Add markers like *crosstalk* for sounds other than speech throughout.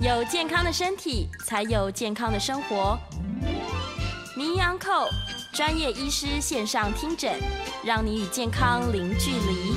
有健康的身体，才有健康的生活。名医安扣专业医师线上听诊，让你与健康零距离。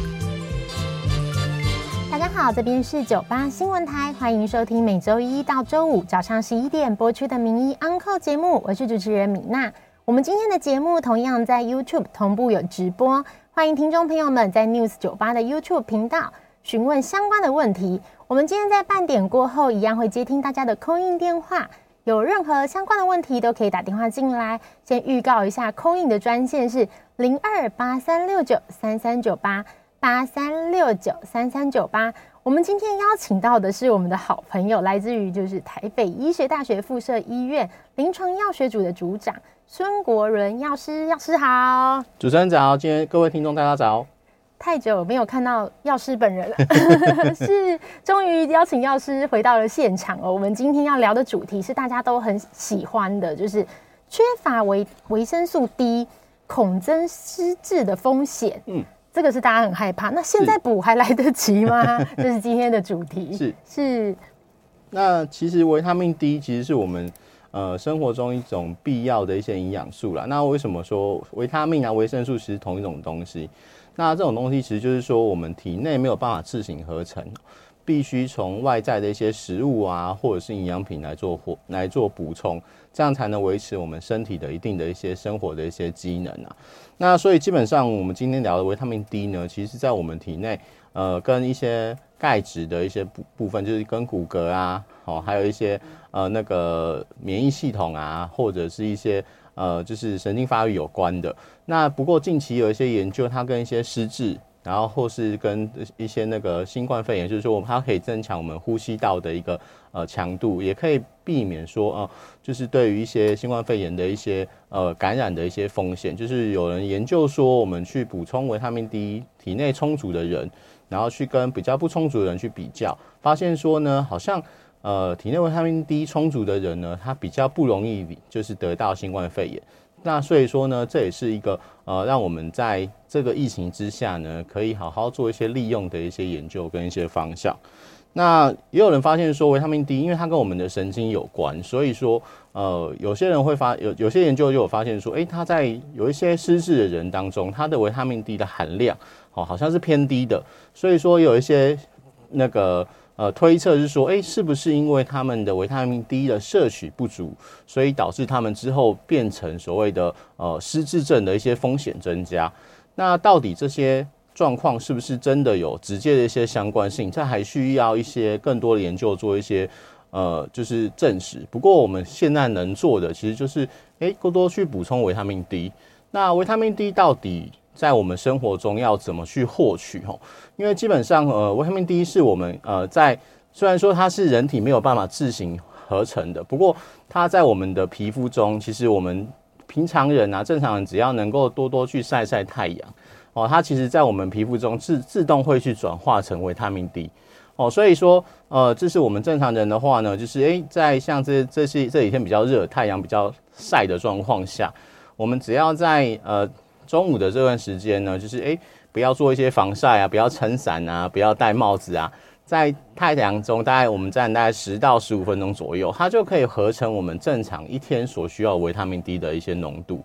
大家好，这边是九八新闻台，欢迎收听每周一到周五早上十一点播出的名医安扣节目，我是主持人米娜。我们今天的节目同样在 YouTube 同步有直播，欢迎听众朋友们在 News 九八的 YouTube 频道询问相关的问题。我们今天在半点过后，一样会接听大家的 call in 电话，有任何相关的问题都可以打电话进来。先预告一下 call in 的专线是零二八三六九三三九八八三六九三三九八。我们今天邀请到的是我们的好朋友，来自于就是台北医学大学附设医院临床药学组的组长孙国伦药师。药师好，主持人早，今天各位听众大家早。太久没有看到药师本人了，*laughs* 是终于邀请药师回到了现场哦。我们今天要聊的主题是大家都很喜欢的，就是缺乏维维生素 D 恐增失智的风险。嗯，这个是大家很害怕。那现在补还来得及吗？*laughs* 这是今天的主题。是是。那其实维他命 D 其实是我们呃生活中一种必要的一些营养素啦。那为什么说维他命啊维生素其实同一种东西？那这种东西其实就是说，我们体内没有办法自行合成，必须从外在的一些食物啊，或者是营养品来做或来做补充，这样才能维持我们身体的一定的一些生活的一些机能啊。那所以基本上，我们今天聊的维他命 D 呢，其实在我们体内，呃，跟一些钙质的一些部部分，就是跟骨骼啊，哦，还有一些呃那个免疫系统啊，或者是一些。呃，就是神经发育有关的。那不过近期有一些研究，它跟一些失智，然后或是跟一些那个新冠肺炎，就是说我们它可以增强我们呼吸道的一个呃强度，也可以避免说呃，就是对于一些新冠肺炎的一些呃感染的一些风险。就是有人研究说，我们去补充维他命 D 体内充足的人，然后去跟比较不充足的人去比较，发现说呢，好像。呃，体内维他命 D 充足的人呢，他比较不容易就是得到新冠肺炎。那所以说呢，这也是一个呃，让我们在这个疫情之下呢，可以好好做一些利用的一些研究跟一些方向。那也有人发现说，维他命 D 因为它跟我们的神经有关，所以说呃，有些人会发有有些研究就有发现说，诶，他在有一些失智的人当中，他的维他命 D 的含量哦，好像是偏低的。所以说有一些那个。呃，推测是说，诶、欸，是不是因为他们的维他命 D 的摄取不足，所以导致他们之后变成所谓的呃失智症的一些风险增加？那到底这些状况是不是真的有直接的一些相关性？这还需要一些更多的研究做一些呃，就是证实。不过我们现在能做的，其实就是诶，多、多去补充维他命 D。那维他命 D 到底？在我们生活中要怎么去获取？吼，因为基本上，呃，维他命 D 是我们呃在虽然说它是人体没有办法自行合成的，不过它在我们的皮肤中，其实我们平常人啊，正常人只要能够多多去晒晒太阳，哦，它其实在我们皮肤中自自动会去转化成维他命 D，哦，所以说，呃，这是我们正常人的话呢，就是诶，在像这这些这几天比较热，太阳比较晒的状况下，我们只要在呃。中午的这段时间呢，就是诶，不要做一些防晒啊，不要撑伞啊，不要戴帽子啊，在太阳中大概我们站大概十到十五分钟左右，它就可以合成我们正常一天所需要维他命 D 的一些浓度。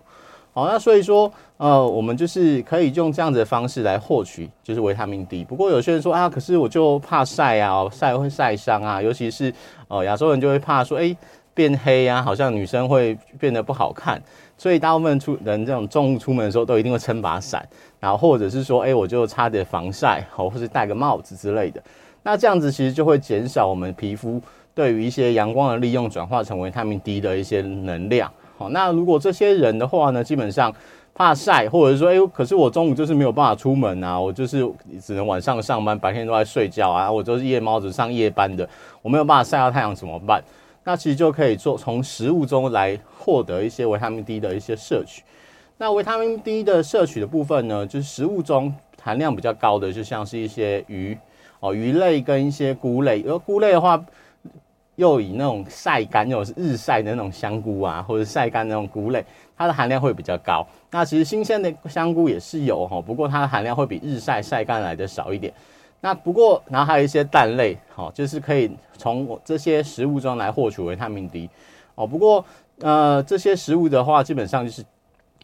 好，那所以说，呃，我们就是可以用这样子的方式来获取，就是维他命 D。不过有些人说啊，可是我就怕晒啊，晒会晒伤啊，尤其是呃亚洲人就会怕说，诶，变黑啊，好像女生会变得不好看。所以大部分出人这种重物出门的时候，都一定会撑把伞，然后或者是说，哎，我就擦点防晒，好，或是戴个帽子之类的。那这样子其实就会减少我们皮肤对于一些阳光的利用，转化成维他命 D 的一些能量。好，那如果这些人的话呢，基本上怕晒，或者说，哎，可是我中午就是没有办法出门啊，我就是只能晚上上班，白天都在睡觉啊，我都是夜猫子上夜班的，我没有办法晒到太阳怎么办？那其实就可以做从食物中来获得一些维他命 D 的一些摄取。那维他命 D 的摄取的部分呢，就是食物中含量比较高的，就像是一些鱼哦，鱼类跟一些菇类。而菇类的话，又以那种晒干，又是日晒的那种香菇啊，或者晒干那种菇类，它的含量会比较高。那其实新鲜的香菇也是有哈，不过它的含量会比日晒晒干来的少一点。那不过，然后还有一些蛋类，好，就是可以从这些食物中来获取维他命 D，哦，不过呃，这些食物的话，基本上就是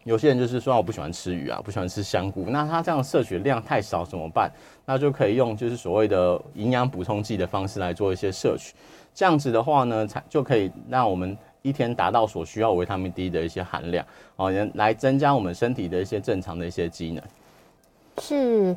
有些人就是说我不喜欢吃鱼啊，不喜欢吃香菇，那他这样摄取量太少怎么办？那就可以用就是所谓的营养补充剂的方式来做一些摄取，这样子的话呢，才就可以让我们一天达到所需要维他命 D 的一些含量，哦，来增加我们身体的一些正常的一些机能。是。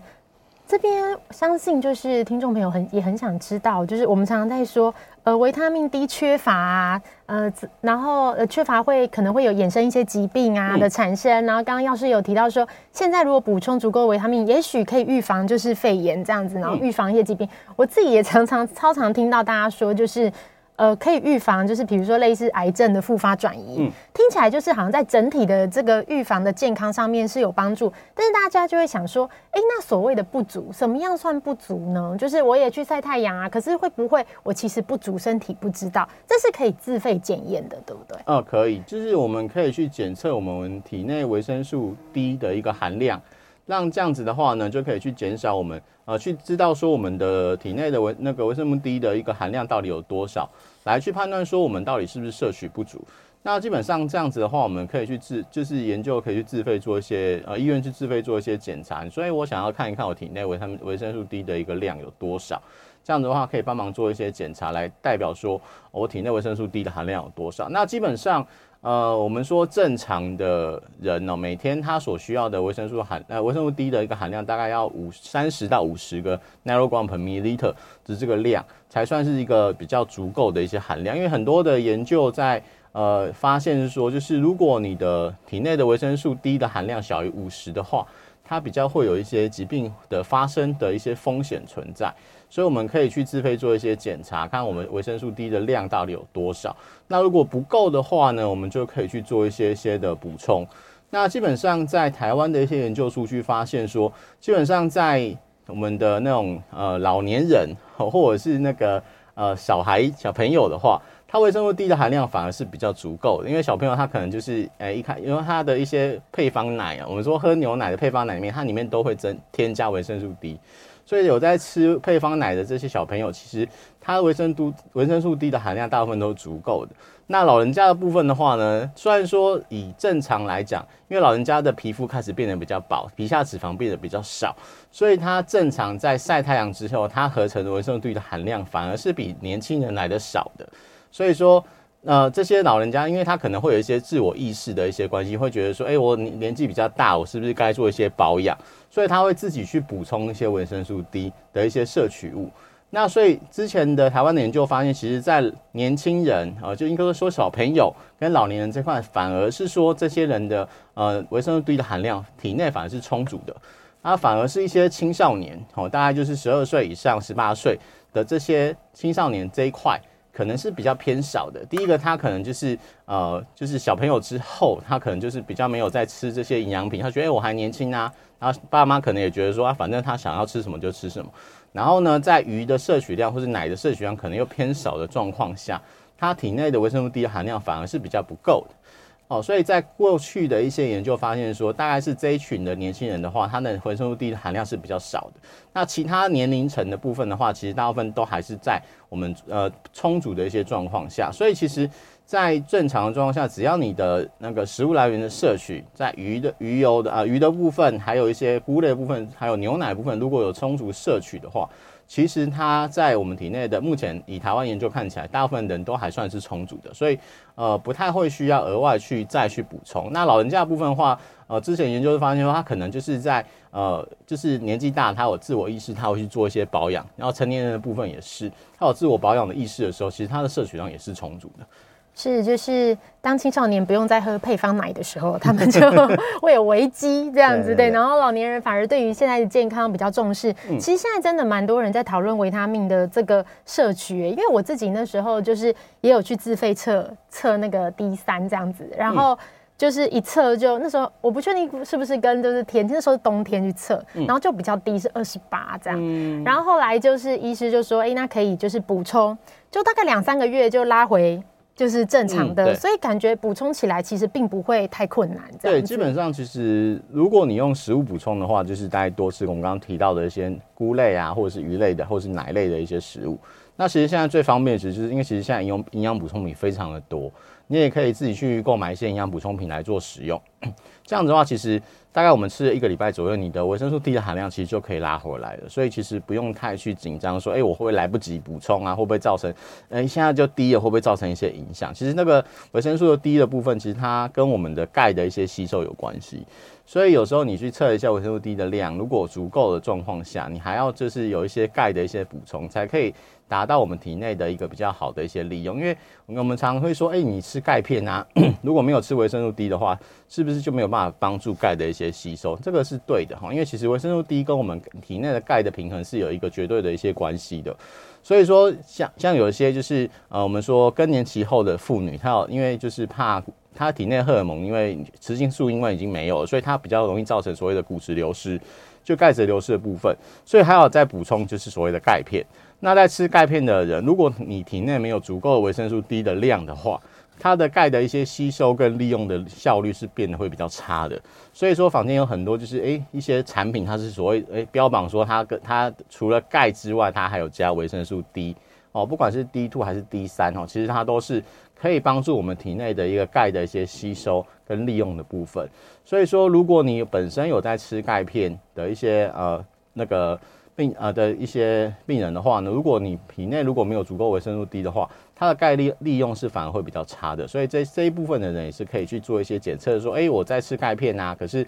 这边相信就是听众朋友很也很想知道，就是我们常常在说，呃，维他命 D 缺乏啊，呃，然后呃缺乏会可能会有衍生一些疾病啊的产生。然后刚刚药师有提到说，现在如果补充足够维他命，也许可以预防就是肺炎这样子，然后预防一些疾病。我自己也常常超常听到大家说，就是。呃，可以预防，就是比如说类似癌症的复发转移，嗯，听起来就是好像在整体的这个预防的健康上面是有帮助。但是大家就会想说，哎，那所谓的不足，什么样算不足呢？就是我也去晒太阳啊，可是会不会我其实不足，身体不知道？这是可以自费检验的，对不对？哦，可以，就是我们可以去检测我们体内维生素 D 的一个含量。让这样子的话呢，就可以去减少我们呃，去知道说我们的体内的维那个维生素 D 的一个含量到底有多少，来去判断说我们到底是不是摄取不足。那基本上这样子的话，我们可以去自就是研究，可以去自费做一些呃医院去自费做一些检查。所以我想要看一看我体内维他命维生素 D 的一个量有多少，这样子的话可以帮忙做一些检查，来代表说我体内维生素 D 的含量有多少。那基本上。呃，我们说正常的人哦，每天他所需要的维生素含呃维生素 D 的一个含量大概要五三十到五十个 nanogram per milliliter 的这个量，才算是一个比较足够的一些含量。因为很多的研究在呃发现是说，就是如果你的体内的维生素 D 的含量小于五十的话，它比较会有一些疾病的发生的一些风险存在。所以我们可以去自费做一些检查，看我们维生素 D 的量到底有多少。那如果不够的话呢，我们就可以去做一些些的补充。那基本上在台湾的一些研究数据发现说，基本上在我们的那种呃老年人或者是那个呃小孩小朋友的话，它维生素 D 的含量反而是比较足够的。因为小朋友他可能就是诶、一看，因为他的一些配方奶啊，我们说喝牛奶的配方奶里面，它里面都会增添加维生素 D。所以有在吃配方奶的这些小朋友，其实他维生素维生素 D 的含量大部分都足够的。那老人家的部分的话呢，虽然说以正常来讲，因为老人家的皮肤开始变得比较薄，皮下脂肪变得比较少，所以他正常在晒太阳之后，它合成的维生素 D 的含量反而是比年轻人来的少的。所以说。呃，这些老人家，因为他可能会有一些自我意识的一些关系，会觉得说，哎，我年纪比较大，我是不是该做一些保养？所以他会自己去补充一些维生素 D 的一些摄取物。那所以之前的台湾的研究发现，其实，在年轻人啊、就应该说小朋友跟老年人这块，反而是说这些人的呃维生素 D 的含量体内反而是充足的。那反而是一些青少年哦，大概就是十二岁以上、十八岁的这些青少年这一块。可能是比较偏少的。第一个，他可能就是呃，就是小朋友之后，他可能就是比较没有在吃这些营养品。他觉得，哎，我还年轻啊。然后爸妈可能也觉得说，啊，反正他想要吃什么就吃什么。然后呢，在鱼的摄取量或是奶的摄取量可能又偏少的状况下，他体内的维生素 D 含量反而是比较不够的。哦，所以在过去的一些研究发现说，大概是这一群的年轻人的话，他的维生素 D 的含量是比较少的。那其他年龄层的部分的话，其实大部分都还是在我们呃充足的一些状况下。所以其实，在正常的状况下，只要你的那个食物来源的摄取，在鱼的鱼油的啊、呃、鱼的部分，还有一些菇类的部分，还有牛奶部分，如果有充足摄取的话。其实它在我们体内的目前以台湾研究看起来，大部分人都还算是充足的，所以呃不太会需要额外去再去补充。那老人家的部分的话，呃之前研究发现说他可能就是在呃就是年纪大，他有自我意识，他会去做一些保养。然后成年人的部分也是，他有自我保养的意识的时候，其实他的摄取量也是充足的。是，就是当青少年不用再喝配方奶的时候，他们就 *laughs* 会有危机这样子对，对，对。然后老年人反而对于现在的健康比较重视。嗯、其实现在真的蛮多人在讨论维他命的这个摄取，因为我自己那时候就是也有去自费测测那个 D 三这样子，然后就是一测就那时候我不确定是不是跟就是天那时候冬天去测，然后就比较低是二十八这样、嗯，然后后来就是医师就说，哎、欸，那可以就是补充，就大概两三个月就拉回。就是正常的，嗯、所以感觉补充起来其实并不会太困难。对，基本上其实如果你用食物补充的话，就是大概多吃我们刚刚提到的一些菇类啊，或者是鱼类的，或者是奶类的一些食物。那其实现在最方便的，其实就是因为其实现在营养营养补充品非常的多，你也可以自己去购买一些营养补充品来做使用。这样子的话，其实大概我们吃了一个礼拜左右，你的维生素 D 的含量其实就可以拉回来了。所以其实不用太去紧张，说，哎，我会不会来不及补充啊？会不会造成，哎，现在就低了，会不会造成一些影响？其实那个维生素的低的部分，其实它跟我们的钙的一些吸收有关系。所以有时候你去测一下维生素 D 的量，如果足够的状况下，你还要就是有一些钙的一些补充，才可以。达到我们体内的一个比较好的一些利用，因为我们常会说，哎，你吃钙片啊，*clears throat* 如果没有吃维生素 D 的话，是不是就没有办法帮助钙的一些吸收？这个是对的哈，因为其实维生素 D 跟我们体内的钙的平衡是有一个绝对的一些关系的。所以说，像像有一些就是呃，我们说更年期后的妇女，她有因为就是怕她体内荷尔蒙，因为雌激素因为已经没有了，所以她比较容易造成所谓的骨质流失，就钙质流失的部分，所以还要再补充就是所谓的钙片。那在吃钙片的人，如果你体内没有足够的维生素 D 的量的话，它的钙的一些吸收跟利用的效率是变得会比较差的。所以说，坊间有很多就是诶、一些产品，它是所谓诶、标榜说它跟它除了钙之外，它还有加维生素 D 哦，不管是 D two 还是 D 三哦，其实它都是可以帮助我们体内的一个钙的一些吸收跟利用的部分。所以说，如果你本身有在吃钙片的一些呃那个。病啊的一些病人的话呢，如果你体内如果没有足够维生素 D 的话，它的钙利利用是反而会比较差的。所以这这一部分的人也是可以去做一些检测，说，哎，我在吃钙片啊，可是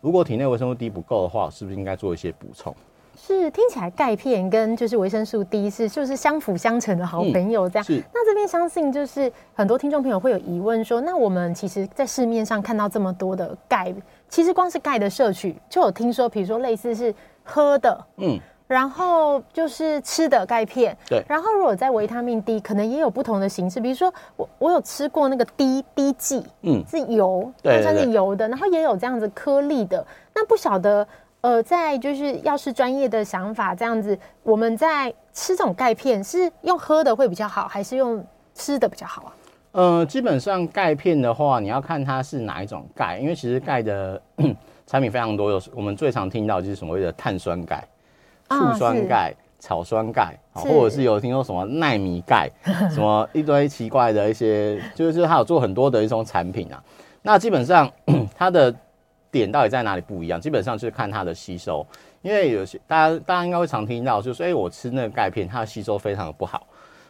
如果体内维生素 D 不够的话，是不是应该做一些补充？是，听起来钙片跟就是维生素 D 是就是相辅相成的好朋友这样。嗯、是。那这边相信就是很多听众朋友会有疑问说，那我们其实，在市面上看到这么多的钙，其实光是钙的摄取就有听说，比如说类似是喝的，嗯。然后就是吃的钙片，对。然后如果在维他命 D，可能也有不同的形式，比如说我我有吃过那个 D D 剂，嗯，是油，它算是油的。然后也有这样子颗粒的。那不晓得，呃，在就是要是专业的想法，这样子，我们在吃这种钙片是用喝的会比较好，还是用吃的比较好啊？呃，基本上钙片的话，你要看它是哪一种钙，因为其实钙的 *clears throat* 产品非常多，有我们最常听到就是所谓的碳酸钙。醋酸钙、草酸钙，或者是有听说什么奈米钙，*laughs* 什么一堆奇怪的一些，就是它有做很多的一种产品啊。那基本上 *clears throat* 它的点到底在哪里不一样？基本上就是看它的吸收，因为有些大家大家应该会常听到，就是说，哎，我吃那个钙片，它的吸收非常的不好，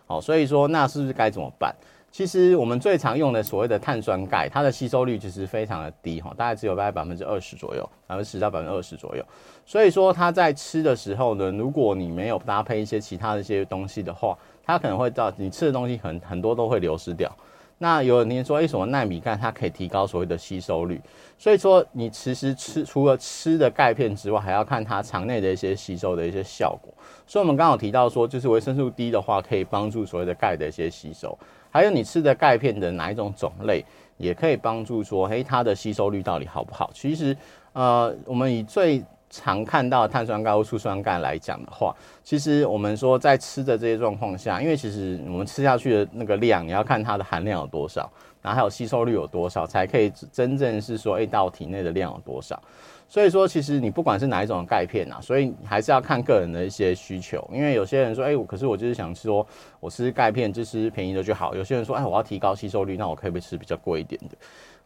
哦，所以说那是不是该怎么办？其实我们最常用的所谓的碳酸钙，它的吸收率其实非常的低哈，大概只有大概百分之二十左右，百分之十到百分之二十左右。所以说它在吃的时候呢，如果你没有搭配一些其他的一些东西的话，它可能会到你吃的东西很很多都会流失掉。那有人说，为什么纳米钙它可以提高所谓的吸收率？所以说你其实吃除了吃的钙片之外，还要看它肠内的一些吸收的一些效果。所以我们刚好提到说，就是维生素 D 的话，可以帮助所谓的钙的一些吸收。还有你吃的钙片的哪一种种类，也可以帮助说，嘿，它的吸收率到底好不好？其实，呃，我们以最常看到碳酸钙或醋酸钙来讲的话，其实我们说在吃的这些状况下，因为其实我们吃下去的那个量，你要看它的含量有多少，然后还有吸收率有多少，才可以真正是说，哎，到体内的量有多少。所以说，其实你不管是哪一种钙片啊，所以还是要看个人的一些需求。因为有些人说，哎，我可是我就是想说，我吃钙片就吃便宜的就好。有些人说，哎，我要提高吸收率，那我可不可以吃比较贵一点的？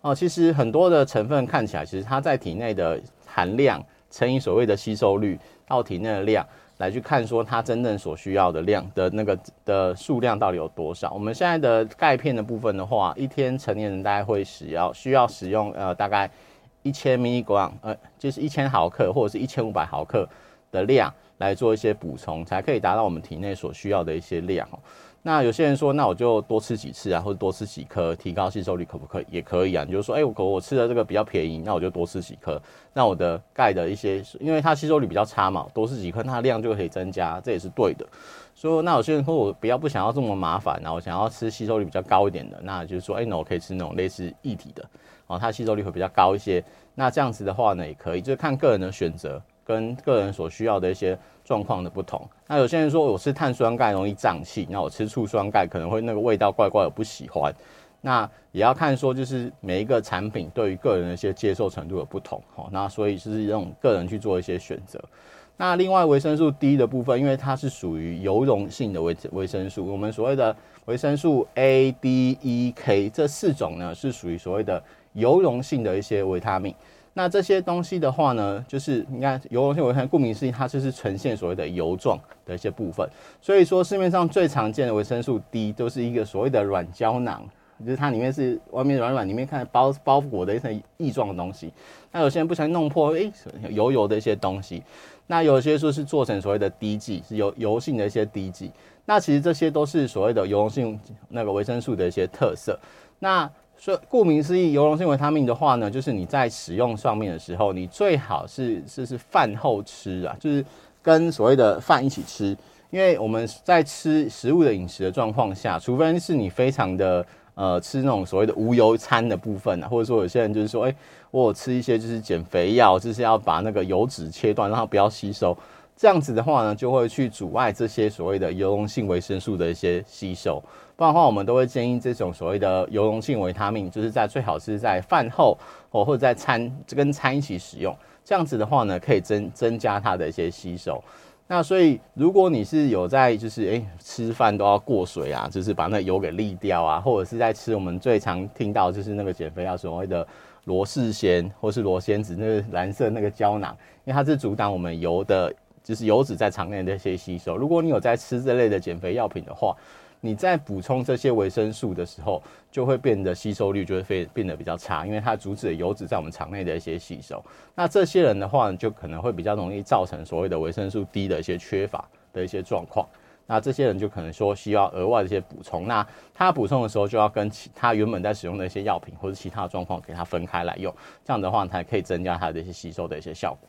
哦，其实很多的成分看起来，其实它在体内的含量乘以所谓的吸收率到体内的量来去看，说它真正所需要的量的那个的数量到底有多少。我们现在的钙片的部分的话，一天成年人大概会使要需要使用呃大概。一千 milligram，呃，就是一千毫克或者是一千五百毫克的量来做一些补充，才可以达到我们体内所需要的一些量。那有些人说，那我就多吃几次啊，或者多吃几颗，提高吸收率可不可以？也可以啊。你就说，哎、欸，我我吃的这个比较便宜，那我就多吃几颗。那我的钙的一些，因为它吸收率比较差嘛，多吃几颗，它的量就可以增加，这也是对的。所以，那有些人说我比较不想要这么麻烦，然后我想要吃吸收率比较高一点的，那就是说，哎、那我可以吃那种类似液体的。哦，它吸收率会比较高一些。那这样子的话呢，也可以，就是看个人的选择，跟个人所需要的一些状况的不同。那有些人说我吃碳酸钙容易胀气，那我吃醋酸钙可能会那个味道怪怪的不喜欢。那也要看说就是每一个产品对于个人的一些接受程度的不同，好，那所以就是用个人去做一些选择。那另外维生素 D 的部分，因为它是属于油溶性的维维生素，我们所谓的维生素 A、D、E、K 这四种呢，是属于所谓的油溶性的一些维他命。那这些东西的话呢，就是你看油溶性维他命，顾名思义，它就是呈现所谓的油状的一些部分。所以说市面上最常见的维生素 D 都是一个所谓的软胶囊。就是它里面是外面软软，里面看包包裹的一层液状的东西。那有些人不小心弄破，诶、油油的一些东西。那有些说是做成所谓的滴剂，是油油性的一些滴剂。那其实这些都是所谓的油溶性那个维生素的一些特色。那说顾名思义，油溶性维他命的话呢，就是你在使用上面的时候，你最好是是是饭后吃啊，就是跟所谓的饭一起吃。因为我们在吃食物的饮食的状况下，除非是你非常的。呃，吃那种所谓的无油餐的部分啊，或者说有些人就是说，哎、我有吃一些就是减肥药，就是要把那个油脂切断，让它不要吸收。这样子的话呢，就会去阻碍这些所谓的油溶性维生素的一些吸收。不然的话，我们都会建议这种所谓的油溶性维他命，就是在最好是在饭后或或者在餐跟餐一起使用。这样子的话呢，可以增增加它的一些吸收。那所以，如果你是有在就是诶、吃饭都要过水啊，就是把那油给沥掉啊，或者是在吃我们最常听到就是那个减肥药所谓的罗氏鲜或是罗仙子那个蓝色那个胶囊，因为它是阻挡我们油的，就是油脂在肠内的一些吸收。如果你有在吃这类的减肥药品的话，你在补充这些维生素的时候，就会变得吸收率就会变变得比较差，因为它阻止了油脂在我们肠内的一些吸收。那这些人的话，就可能会比较容易造成所谓的维生素 D 的一些缺乏的一些状况。那这些人就可能说需要额外的一些补充。那他补充的时候，就要跟其他原本在使用的一些药品或者其他状况给他分开来用，这样的话才可以增加它的一些吸收的一些效果。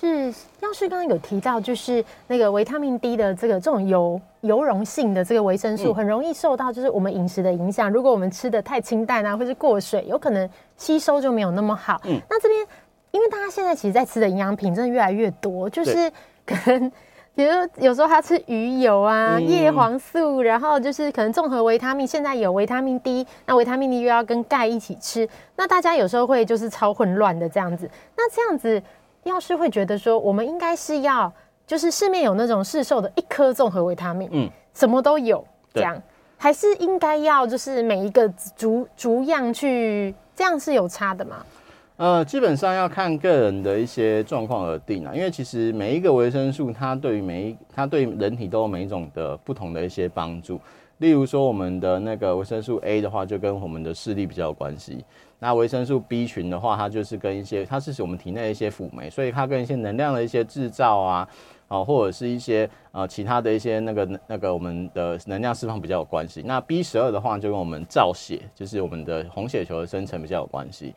是药师刚刚有提到，就是那个维他命 D 的这个这种油油溶性的这个维生素，很容易受到就是我们饮食的影响。如果我们吃的太清淡啊，或是过水，有可能吸收就没有那么好。嗯，那这边因为大家现在其实在吃的营养品真的越来越多，就是可能 *laughs* 比如说有时候他吃鱼油啊、叶黄素，然后就是可能综合维他命，现在有维他命 D，那维他命 D 又要跟钙一起吃，那大家有时候会就是超混乱的这样子。那这样子。药师会觉得说，我们应该是要，就是市面有那种市售的一颗综合维他命，嗯，什么都有，这样，还是应该要就是每一个逐逐样去，这样是有差的吗？呃，基本上要看个人的一些状况而定啊，因为其实每一个维生素，它对于每一，它对人体都有每一种的不同的一些帮助。例如说，我们的那个维生素 A 的话，就跟我们的视力比较有关系。那维生素 B 群的话，它就是跟一些，它是我们体内一些辅酶，所以它跟一些能量的一些制造啊，啊，或者是一些呃其他的一些那个那个我们的能量释放比较有关系。那 B 十二的话，就跟我们造血，就是我们的红血球的生成比较有关系。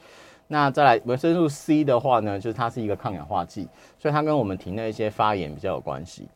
那再来维生素 C 的话呢，就是它是一个抗氧化剂，所以它跟我们体内一些发炎比较有关系。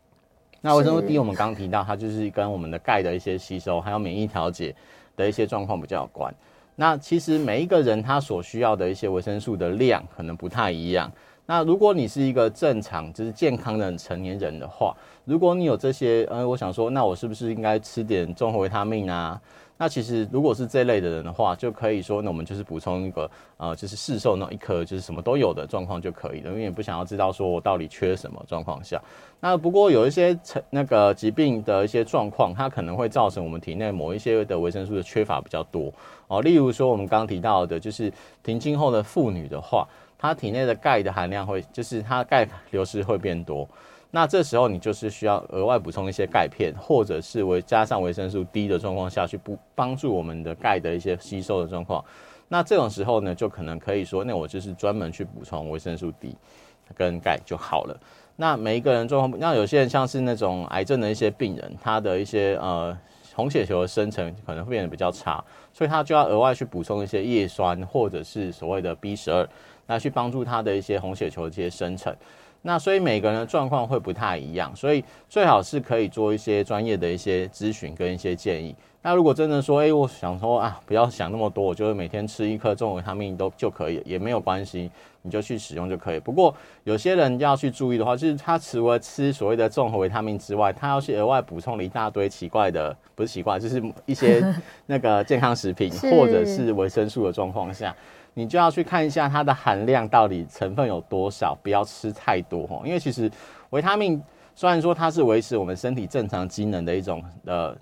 那维生素 D 我们刚刚提到，它就是跟我们的钙的一些吸收，还有免疫调节的一些状况比较有关。那其实每一个人他所需要的一些维生素的量可能不太一样。那如果你是一个正常就是健康的成年人的话，如果你有这些，呃，我想说，那我是不是应该吃点综合维他命啊？那其实如果是这类的人的话，就可以说，那我们就是补充一个，呃，就是市售那一颗，就是什么都有的状况就可以了，因为也不想要知道说我到底缺什么状况下。那不过有一些成那个疾病的一些状况，它可能会造成我们体内某一些的维生素的缺乏比较多哦。例如说我们刚刚提到的，就是停经后的妇女的话，她体内的钙的含量会，就是她钙流失会变多。那这时候你就是需要额外补充一些钙片，或者是维加上维生素 D 的状况下去补帮助我们的钙的一些吸收的状况。那这种时候呢，就可能可以说，那我就是专门去补充维生素 D 跟钙就好了。那每一个人状况，那有些人像是那种癌症的一些病人，他的一些呃红血球的生成可能会变得比较差，所以他就要额外去补充一些叶酸或者是所谓的 B 十二，来去帮助他的一些红血球的这些生成。那所以每个人的状况会不太一样，所以最好是可以做一些专业的一些咨询跟一些建议。那如果真的说，哎、欸，我想说啊，不要想那么多，我就是每天吃一颗综合维他命都就可以，也没有关系，你就去使用就可以。不过有些人要去注意的话，就是他除了吃所谓的综合维他命之外，他要去额外补充了一大堆奇怪的，不是奇怪，就是一些那个健康食品 *laughs* 或者是维生素的状况下，你就要去看一下它的含量到底成分有多少，不要吃太多哦。因为其实维他命虽然说它是维持我们身体正常机能的一种呃。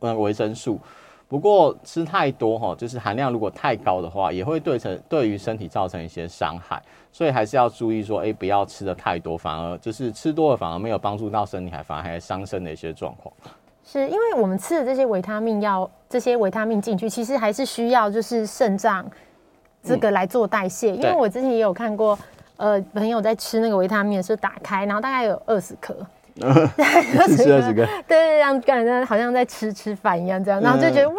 呃，维生素，不过吃太多哈，就是含量如果太高的话，也会对成对于身体造成一些伤害，所以还是要注意说，哎、不要吃的太多，反而就是吃多了反而没有帮助到身体，还反而还伤身的一些状况。是因为我们吃的这些维他命药，这些维他命进去，其实还是需要就是肾脏这个来做代谢。嗯、因为我之前也有看过，呃，朋友在吃那个维他命是打开，然后大概有二十颗。*laughs* 二十颗，对对，让感觉好像在吃吃饭一样，这样，然后就觉得哇，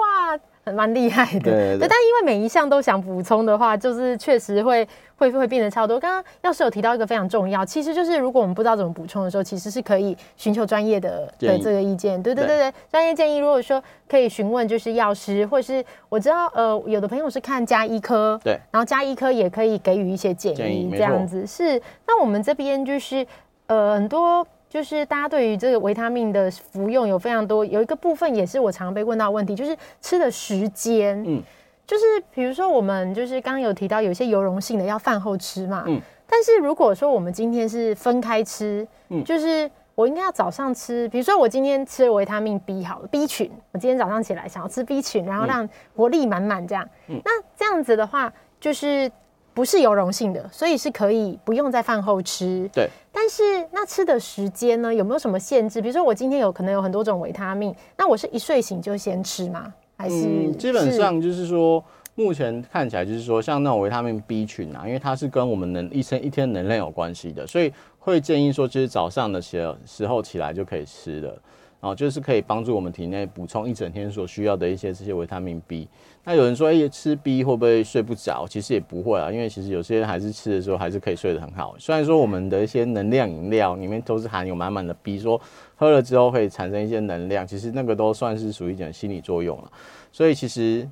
蛮厉害的。对，对，对，但因为每一项都想补充的话，就是确实会会会变得超多。刚刚药师有提到一个非常重要，其实就是如果我们不知道怎么补充的时候，其实是可以寻求专业的的这个意见。对对对对，专业建议，如果说可以询问，就是药师，或是我知道呃，有的朋友是看加医科，对，然后加医科也可以给予一些建议，建议这样子是。那我们这边就是呃很多。就是大家对于这个维他命的服用有非常多，有一个部分也是我常常被问到的问题，就是吃的时间。嗯，就是比如说我们就是刚刚有提到有些油溶性的要饭后吃嘛。嗯，但是如果说我们今天是分开吃，嗯，就是我应该要早上吃，比如说我今天吃维他命 B 好了，B 群，我今天早上起来想要吃 B 群，然后让活力满满这样。嗯，那这样子的话就是。不是油溶性的，所以是可以不用在饭后吃。对，但是那吃的时间呢，有没有什么限制？比如说我今天有可能有很多种维他命，那我是一睡醒就先吃吗？还是、嗯、基本上就是说，目前看起来就是说，像那种维他命 B 群啊，因为它是跟我们能一生一天能量有关系的，所以会建议说，就是早上的时时候起来就可以吃的。然后就是可以帮助我们体内补充一整天所需要的一些这些维他命 B。那有人说，哎，吃 B 会不会睡不着？其实也不会啊，因为其实有些人还是吃的时候还是可以睡得很好。虽然说我们的一些能量饮料里面都是含有满满的 B，说喝了之后可以产生一些能量，其实那个都算是属于一种心理作用了。所以其实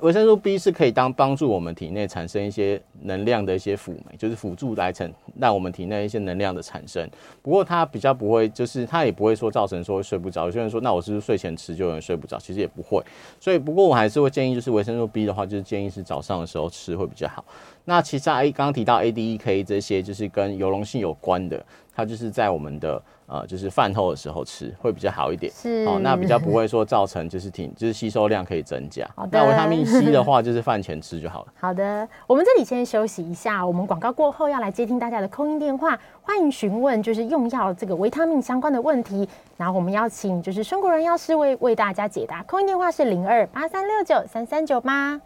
维生素 B 是可以当帮助我们体内产生一些能量的一些辅酶，就是辅助来成让我们体内一些能量的产生。不过它比较不会，就是它也不会说造成说睡不着。有些人说，那我是不是睡前吃就有人睡不着？其实也不会。所以不过我还是会建议，就是维生素 B 的话，就是建议是早上的时候吃会比较好。那其实 A 刚刚提到 A、D、E、K 这些，就是跟油溶性有关的，它就是在我们的。呃，就是饭后的时候吃会比较好一点，是哦，那比较不会说造成就是挺就是吸收量可以增加。好的，那维他命 C 的话，就是饭前吃就好了。好的，我们这里先休息一下，我们广告过后要来接听大家的 call in 电话，欢迎询问就是用药这个维他命相关的问题，然后我们邀请就是中国人药师为为大家解答。call in 电话是零二八三六九三三九八。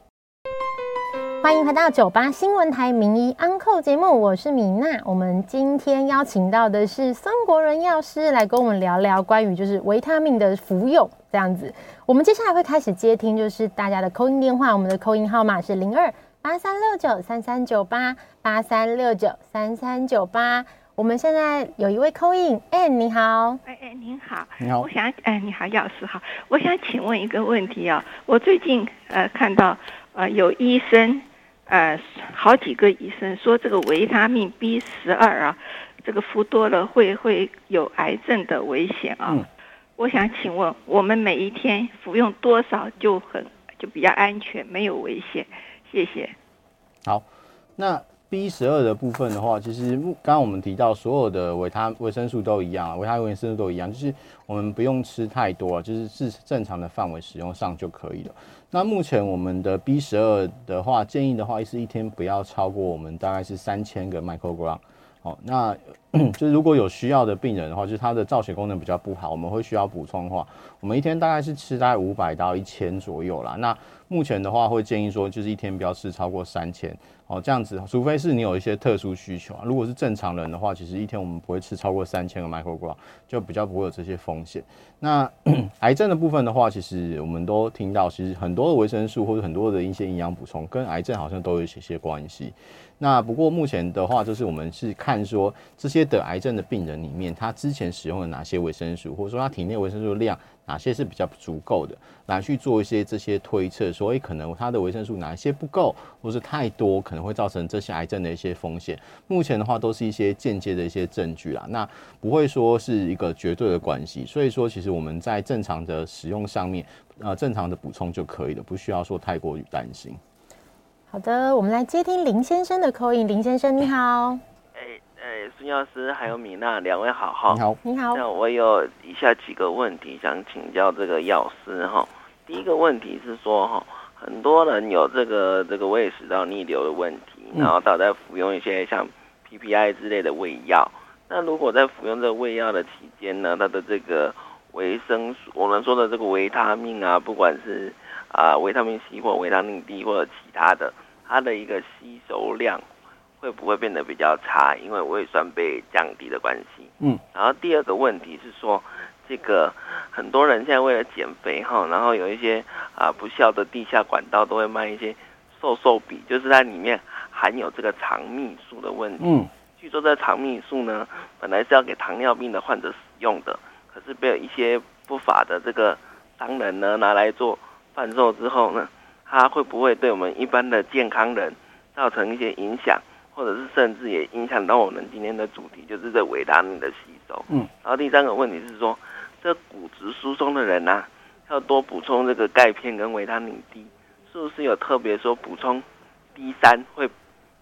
欢迎回到九八新闻台名医安扣节目，我是米娜。我们今天邀请到的是孙国仁药师来跟我们聊聊关于就是维他命的服用这样子。我们接下来会开始接听就是大家的 call in 电话，我们的 call in 号码是零二八三六九三三九八八三六九三三九八。我们现在有一位 call in，哎，你好，哎哎，您好，你好，我想哎，你好，药师好，我想请问一个问题啊，我最近呃看到呃有医生。呃，好几个医生说这个维他命 B 十二啊，这个服多了会会有癌症的危险啊。嗯。我想请问，我们每一天服用多少就很就比较安全，没有危险？谢谢。好，那 B 十二的部分的话，其实刚刚我们提到所有的维他维生素都一样啊，维他维生素都一样，就是我们不用吃太多，就是是正常的范围使用上就可以了。那目前我们的 B 十二的话，建议的话是一天不要超过我们大概是三千个 microgram。好，那 *clears throat* 就是如果有需要的病人的话，就是他的造血功能比较不好，我们会需要补充的话，我们一天大概是吃大概五百到一千左右啦。那目前的话会建议说，就是一天不要吃超过三千。哦，这样子，除非是你有一些特殊需求啊。如果是正常人的话，其实一天我们不会吃超过三千个 microgram，就比较不会有这些风险。那 *coughs* 癌症的部分的话，其实我们都听到，其实很多的维生素或者很多的一些营养补充，跟癌症好像都有一些些关系。那不过目前的话，就是我们是看说这些得癌症的病人里面，他之前使用了哪些维生素，或者说他体内维生素量哪些是比较足够的，来去做一些这些推测，所以可能它的维生素哪一些不够，或是太多，可能会造成这些癌症的一些风险。目前的话，都是一些间接的一些证据啦，那不会说是一个绝对的关系。所以说，其实我们在正常的使用上面，呃，正常的补充就可以了，不需要说太过于担心。好的，我们来接听林先生的 call in。林先生，你好。孙药师还有米娜两位好哈。你好，你好。那我有以下几个问题想请教这个药师哈。第一个问题是说哈，很多人有这个这个胃食道逆流的问题，然后他在服用一些像 PPI 之类的胃药。那如果在服用这个胃药的期间呢，他的这个维生素，我们说的这个维他命啊，不管是啊，维他命 C 或维他命 D 或者其他的，它的一个吸收量会不会变得比较差？因为胃酸被降低的关系。嗯。然后第二个问题是说，这个很多人现在为了减肥哈，然后有一些啊不孝的地下管道都会卖一些瘦瘦笔，就是它里面含有这个肠泌素的问题。嗯。据说这肠泌素呢，本来是要给糖尿病的患者使用的，可是被一些不法的这个商人呢拿来做。贩售之后呢，它会不会对我们一般的健康人造成一些影响，或者是甚至也影响到我们今天的主题，就是这维他命的吸收。嗯，然后第三个问题是说，这骨质疏松的人啊，要多补充这个钙片跟维他命 D，是不是有特别说补充 D 三会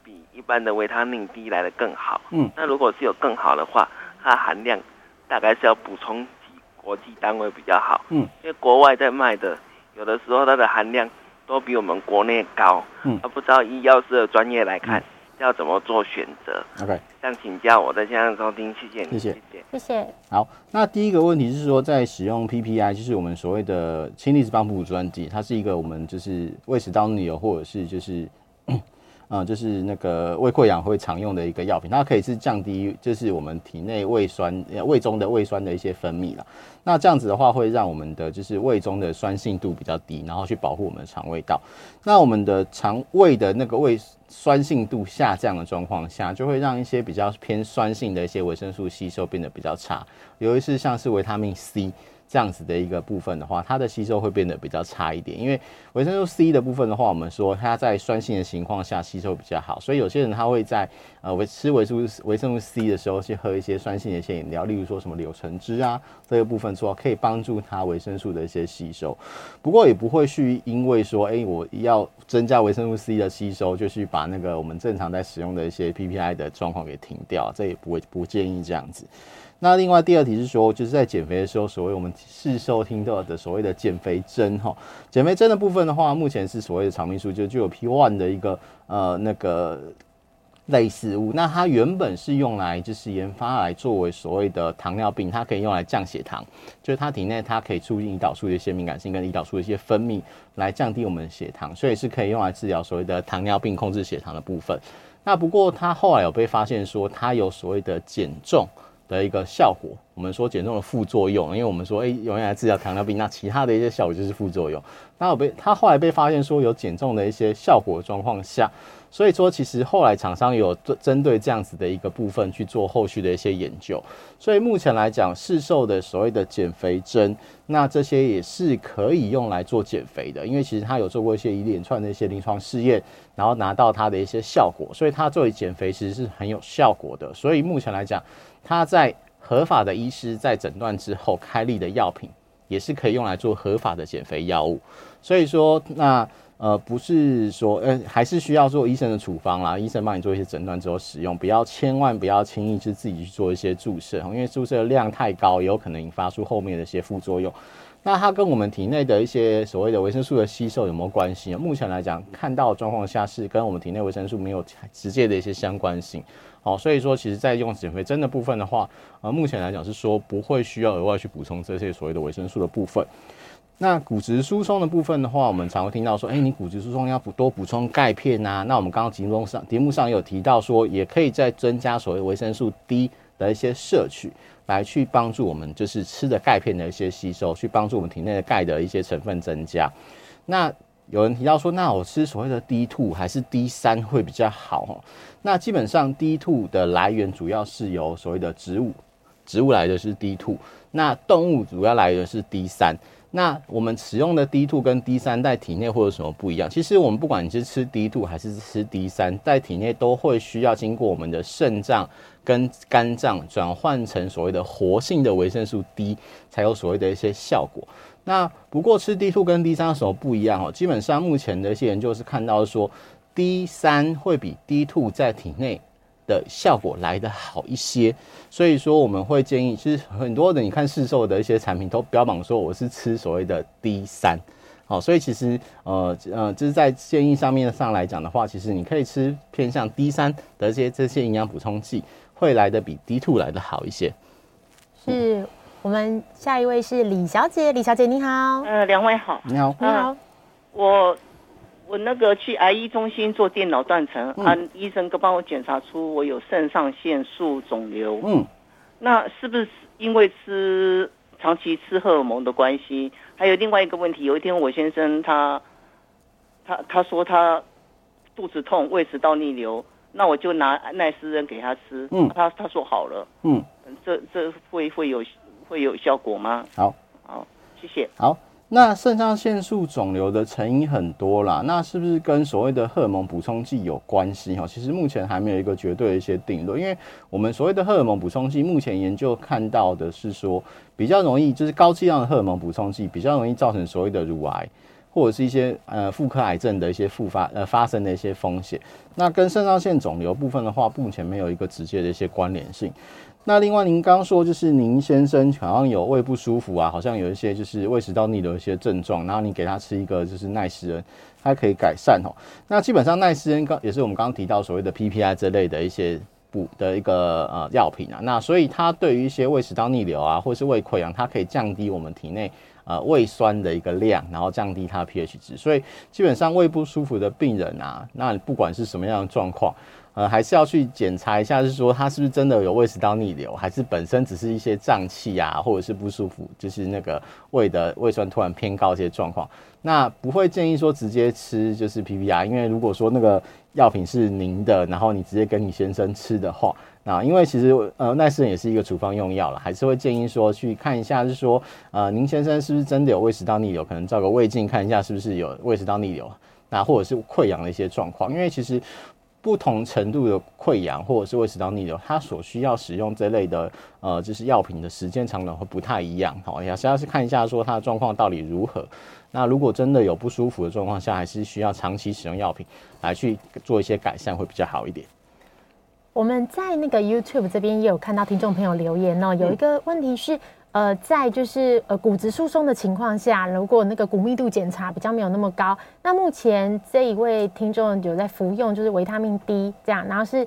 比一般的维他命 D 来的更好？嗯，那如果是有更好的话，它含量大概是要补充几国际单位比较好？嗯，因为国外在卖的。有的时候它的含量都比我们国内高，嗯，而不知道医药师的专业来看，嗯、要怎么做选择？OK，想请教我在线上收听，谢谢你，谢谢，谢谢。好，那第一个问题是说，在使用 PPI，就是我们所谓的氢离子帮浦专剂，它是一个我们就是胃食道逆流或者是就是。嗯，就是那个胃溃疡会常用的一个药品，它可以是降低，就是我们体内胃酸、胃中的胃酸的一些分泌了。那这样子的话，会让我们的就是胃中的酸性度比较低，然后去保护我们的肠胃道。那我们的肠胃的那个胃酸性度下降的状况下，就会让一些比较偏酸性的一些维生素吸收变得比较差，尤其是像是维他命 C。这样子的一个部分的话，它的吸收会变得比较差一点，因为维生素 C 的部分的话，我们说它在酸性的情况下吸收比较好，所以有些人他会在呃维吃维生素维生素 C 的时候去喝一些酸性的一些饮料，例如说什么柳橙汁啊，这个部分说可以帮助它维生素的一些吸收。不过也不会去因为说，哎，我要增加维生素 C 的吸收，就去把那个我们正常在使用的一些 PPI 的状况给停掉，这也不会不建议这样子。那另外第二题是说，就是在减肥的时候，所谓我们市售听到的所谓的减肥针哈，减肥针的部分的话，目前是所谓的长命素，就具有 P one 的一个呃那个类似物。那它原本是用来就是研发来作为所谓的糖尿病，它可以用来降血糖，就是它体内它可以促进胰岛素的一些敏感性跟胰岛素的一些分泌，来降低我们的血糖，所以是可以用来治疗所谓的糖尿病控制血糖的部分。那不过它后来有被发现说，它有所谓的减重。的一个效果，我们说减重的副作用，因为我们说，哎，用来治疗糖尿病，那其他的一些效果就是副作用。那我被他后来被发现说有减重的一些效果状况下，所以说其实后来厂商有针对这样子的一个部分去做后续的一些研究。所以目前来讲，市售的所谓的减肥针，那这些也是可以用来做减肥的，因为其实他有做过一些一连串的一些临床试验，然后拿到它的一些效果，所以它作为减肥其实是很有效果的。所以目前来讲，它在合法的医师在诊断之后开立的药品，也是可以用来做合法的减肥药物。所以说，那呃不是说呃还是需要做医生的处方啦，医生帮你做一些诊断之后使用，不要千万不要轻易是自己去做一些注射，因为注射量太高，也有可能引发出后面的一些副作用。那它跟我们体内的一些所谓的维生素的吸收有没有关系？目前来讲，看到状况下是跟我们体内维生素没有直接的一些相关性。好，所以说，其实，在用减肥针的部分的话，呃，目前来讲是说不会需要额外去补充这些所谓的维生素的部分。那骨质疏松的部分的话，我们常会听到说，哎、你骨质疏松要补多补充钙片啊。那我们刚刚节目上节目上有提到说，也可以再增加所谓维生素 D 的一些摄取，来去帮助我们就是吃的钙片的一些吸收，去帮助我们体内的钙的一些成分增加。那有人提到说，那我吃所谓的 D two 还是 D 三会比较好哦？那基本上 D two 的来源主要是由所谓的植物，植物来的是 D two，那动物主要来源是 D 三。那我们使用的 D two 跟 D 三在体内会有什么不一样？其实我们不管你是吃 D two 还是吃 D 三，在体内都会需要经过我们的肾脏跟肝脏转换成所谓的活性的维生素 D，才有所谓的一些效果。那不过吃 D two 跟 D 三有什么不一样哦？基本上目前的一些研究是看到说 D 三会比 D two 在体内的效果来得好一些，所以说我们会建议，其实很多的你看市售的一些产品都标榜说我是吃所谓的 D 三，好，所以其实呃呃就是在建议上面上来讲的话，其实你可以吃偏向 D 三的这些这些营养补充剂，会来得比 D two 来得好一些。是我们下一位是李小姐，李小姐你好，呃，两位好，你好，你好，我。我那个去癌医中心做电脑断层，啊、嗯，医生哥帮我检查出我有肾上腺素肿瘤。嗯，那是不是因为吃长期吃荷尔蒙的关系？还有另外一个问题，有一天我先生他他他说他肚子痛，胃食道逆流，那我就拿奈斯人给他吃。嗯，他他说好了。嗯，这这会会有会有效果吗？好，好，谢谢。好。那肾上腺素肿瘤的成因很多啦，那是不是跟所谓的荷尔蒙补充剂有关系？哈，其实目前还没有一个绝对的一些定论，因为我们所谓的荷尔蒙补充剂，目前研究看到的是说，比较容易就是高剂量的荷尔蒙补充剂比较容易造成所谓的乳癌或者是一些呃妇科癌症的一些复发呃发生的一些风险。那跟肾上腺肿瘤部分的话，目前没有一个直接的一些关联性。那另外，您刚刚说就是您先生好像有胃不舒服啊，好像有一些就是胃食道逆流一些症状，然后你给他吃一个就是奈斯恩，它可以改善哦。那基本上奈斯恩刚也是我们刚刚提到所谓的 PPI 这类的一些补的一个呃药品啊，那所以它对于一些胃食道逆流啊，或是胃溃疡，它可以降低我们体内呃胃酸的一个量，然后降低它的 pH 值。所以基本上胃不舒服的病人啊，那不管是什么样的状况。呃，还是要去检查一下，是说他是不是真的有胃食道逆流，还是本身只是一些胀气啊，或者是不舒服，就是那个胃的胃酸突然偏高这些状况。那不会建议说直接吃就是 PPI，因为如果说那个药品是您的，然后你直接跟你先生吃的话，那因为其实呃奈斯也是一个处方用药了，还是会建议说去看一下，是说呃您先生是不是真的有胃食道逆流，可能照个胃镜看一下是不是有胃食道逆流，那或者是溃疡的一些状况，因为其实。不同程度的溃疡或者是胃食道逆流，它所需要使用这类的呃，就是药品的时间长短会不太一样。好，也是要是看一下说它的状况到底如何。那如果真的有不舒服的状况下，还是需要长期使用药品来去做一些改善会比较好一点。我们在那个 YouTube 这边也有看到听众朋友留言哦，有一个问题是。呃，在就是呃骨质疏松的情况下，如果那个骨密度检查比较没有那么高，那目前这一位听众有在服用就是维他命 D 这样，然后是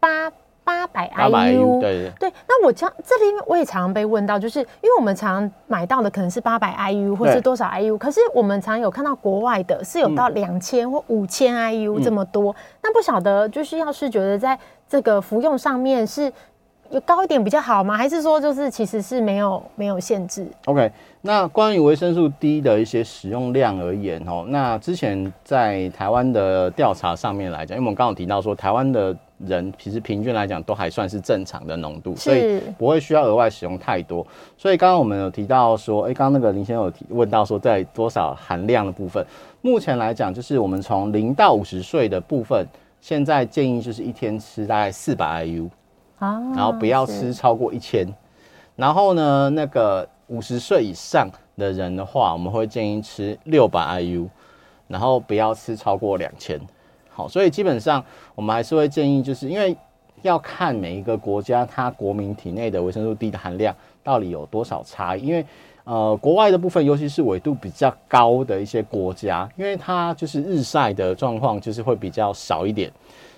八八百 IU，对对对。那我这这里我也常常被问到，就是因为我们常买到的可能是八百 IU 或是多少 IU，可是我们常有看到国外的是有到两千或五千 IU 这么多，嗯、那不晓得就是要是觉得在这个服用上面是。有高一点比较好吗？还是说就是其实是没有没有限制？OK，那关于维生素 D 的一些使用量而言哦，那之前在台湾的调查上面来讲，因为我们刚刚提到说台湾的人其实平均来讲都还算是正常的浓度，所以不会需要额外使用太多。所以刚刚我们有提到说，哎、欸，刚刚那个林先生有提问到说在多少含量的部分，目前来讲就是我们从零到五十岁的部分，现在建议就是一天吃大概四百 IU。然后不要吃超过一千，然后呢，那个五十岁以上的人的话，我们会建议吃六百 IU，然后不要吃超过两千。好，所以基本上我们还是会建议，就是因为要看每一个国家它国民体内的维生素 D 的含量到底有多少差异，因为呃，国外的部分，尤其是纬度比较高的一些国家，因为它就是日晒的状况就是会比较少一点。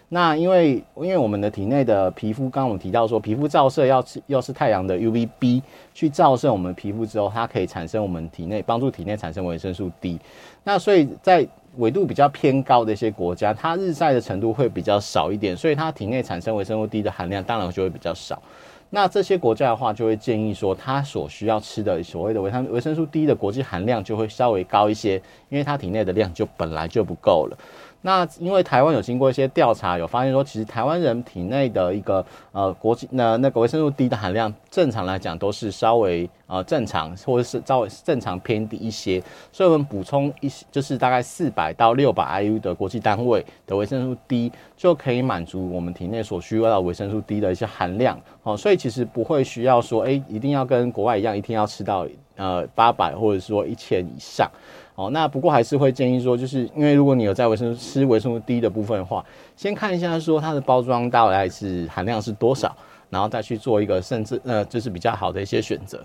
那因为因为我们的体内的皮肤，刚刚我们提到说，皮肤照射要是要是太阳的 UVB 去照射我们皮肤之后，它可以产生我们体内帮助体内产生维生素 D。那所以在纬度比较偏高的一些国家，它日晒的程度会比较少一点，所以它体内产生维生素 D 的含量当然就会比较少。那这些国家的话，就会建议说，它所需要吃的所谓的维他维生素 D 的国际含量就会稍微高一些，因为它体内的量就本来就不够了。那因为台湾有经过一些调查，有发现说，其实台湾人体内的一个呃国际那那个维生素 D 的含量，正常来讲都是稍微呃正常，或者是稍微正常偏低一些，所以我们补充一些，就是大概四百到六百 IU 的国际单位的维生素 D，就可以满足我们体内所需要的维生素 D 的一些含量。哦，所以其实不会需要说，哎、一定要跟国外一样，一定要吃到呃八百或者说一千以上。哦，那不过还是会建议说，就是因为如果你有在维生素吃维生素 D 的部分的话，先看一下说它的包装大概是含量是多少，然后再去做一个甚至呃就是比较好的一些选择。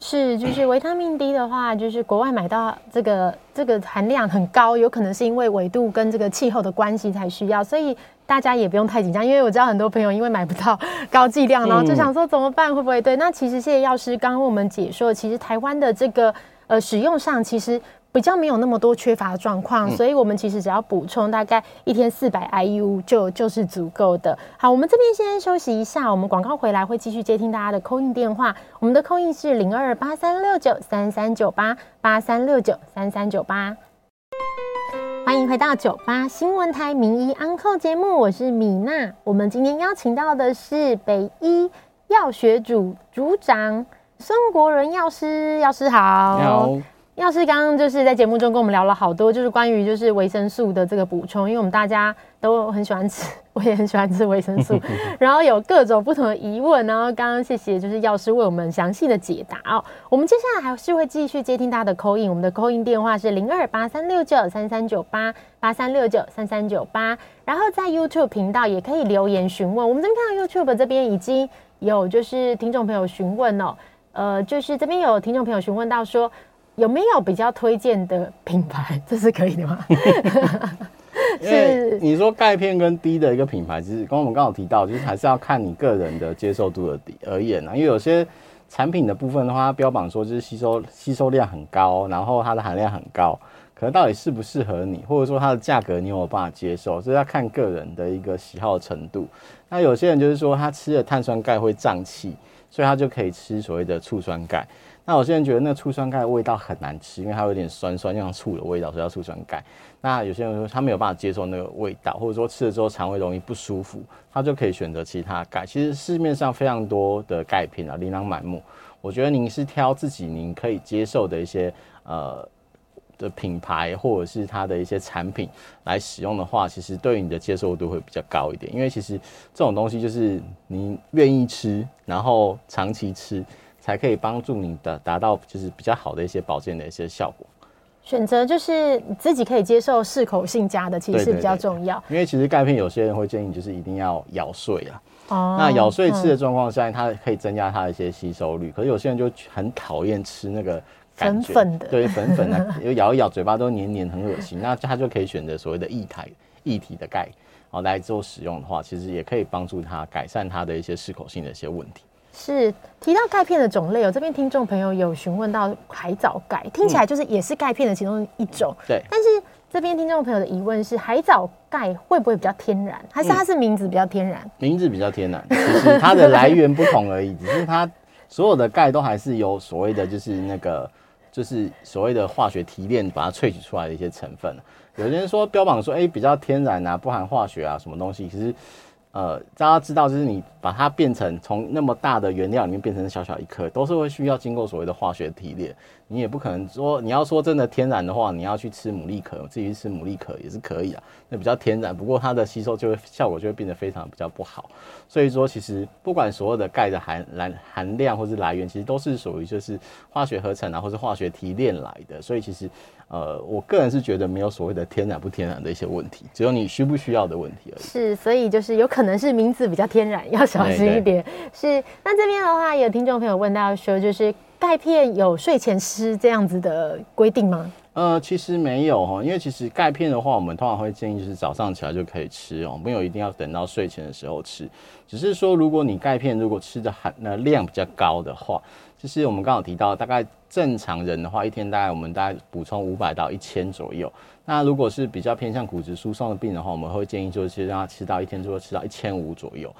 是，就是维他命 D 的话，就是国外买到这个这个含量很高，有可能是因为纬度跟这个气候的关系才需要，所以大家也不用太紧张，因为我知道很多朋友因为买不到 *laughs* 高剂量，然后就想说怎么办，会不会对？那其实谢谢药师刚刚为我们解说，其实台湾的这个呃使用上其实。比较没有那么多缺乏的状况，所以我们其实只要补充大概一天四百 IU 就就是足够的。好，我们这边先休息一下，我们广告回来会继续接听大家的 call in 电话。我们的 call in 是零二八三六九三三九八八三六九三三九八。欢迎回到九八新闻台名医安扣节目，我是米娜。我们今天邀请到的是北医药学组组长孙国仁药师，药师好。你好。药师刚刚就是在节目中跟我们聊了好多，就是关于就是维生素的这个补充，因为我们大家都很喜欢吃，我也很喜欢吃维生素，*laughs* 然后有各种不同的疑问，然后刚刚谢谢就是药师为我们详细的解答哦。我们接下来还是会继续接听大家的 call in，我们的 call in 电话是零二八三六九三三九八八三六九三三九八，然后在 YouTube 频道也可以留言询问。我们这边看到 YouTube 这边已经有就是听众朋友询问哦，呃，就是这边有听众朋友询问到说。有没有比较推荐的品牌？这是可以的吗？*laughs* 是你说钙片跟低的一个品牌，其实刚我们刚好提到，就是还是要看你个人的接受度的而言啊。因为有些产品的部分的话，它标榜说就是吸收吸收量很高，然后它的含量很高，可能到底适不适合你，或者说它的价格你有没有办法接受，这要看个人的一个喜好程度。那有些人就是说他吃了碳酸钙会胀气，所以他就可以吃所谓的醋酸钙。那有些人觉得那醋酸钙的味道很难吃，因为它有点酸酸，像醋的味道，所以叫醋酸钙。那有些人说他没有办法接受那个味道，或者说吃了之后肠胃容易不舒服，他就可以选择其他钙。其实市面上非常多的钙片啊，琳琅满目。我觉得您是挑自己您可以接受的一些呃的品牌，或者是它的一些产品来使用的话，其实对于你的接受度会比较高一点。因为其实这种东西就是你愿意吃，然后长期吃。才可以帮助你的达到就是比较好的一些保健的一些效果。选择就是自己可以接受适口性佳的，其实是比较重要。因为其实钙片有些人会建议就是一定要咬碎啊。哦。那咬碎吃的状况下，它可以增加它的一些吸收率。可是有些人就很讨厌吃那个粉粉的，对粉粉的，*laughs* 有咬一咬嘴巴都黏黏，很恶心。那他就可以选择所谓的液态液体的钙，哦来做使用的话，其实也可以帮助他改善他的一些适口性的一些问题。是提到钙片的种类，哦这边听众朋友有询问到海藻钙，听起来就是也是钙片的其中一种。对、嗯，但是这边听众朋友的疑问是，海藻钙会不会比较天然，还是它是名字比较天然？嗯、名字比较天然，*laughs* 其实它的来源不同而已，只是它所有的钙都还是有所谓的，就是那个，就是所谓的化学提炼把它萃取出来的一些成分。有些人说标榜说，哎、欸，比较天然啊，不含化学啊，什么东西，其实。呃，大家知道，就是你把它变成从那么大的原料里面变成小小一颗，都是会需要经过所谓的化学提炼。你也不可能说，你要说真的天然的话，你要去吃牡蛎壳，自己去吃牡蛎壳也是可以啊，那比较天然。不过它的吸收就会效果就会变得非常比较不好。所以说，其实不管所有的钙的含含含量或是来源，其实都是属于就是化学合成啊，或是化学提炼来的。所以其实。呃，我个人是觉得没有所谓的天然不天然的一些问题，只有你需不需要的问题而已。是，所以就是有可能是名字比较天然，要小心一点。是，那这边的话，有听众朋友问到说，就是钙片有睡前吃这样子的规定吗？呃，其实没有哈，因为其实钙片的话，我们通常会建议就是早上起来就可以吃哦，没有一定要等到睡前的时候吃。只是说，如果你钙片如果吃的含那量比较高的话，就是我们刚好提到，大概正常人的话，一天大概我们大概补充五百到一千左右。那如果是比较偏向骨质疏松的病人的话，我们会建议就是让他吃到一天就会吃到一千五左右。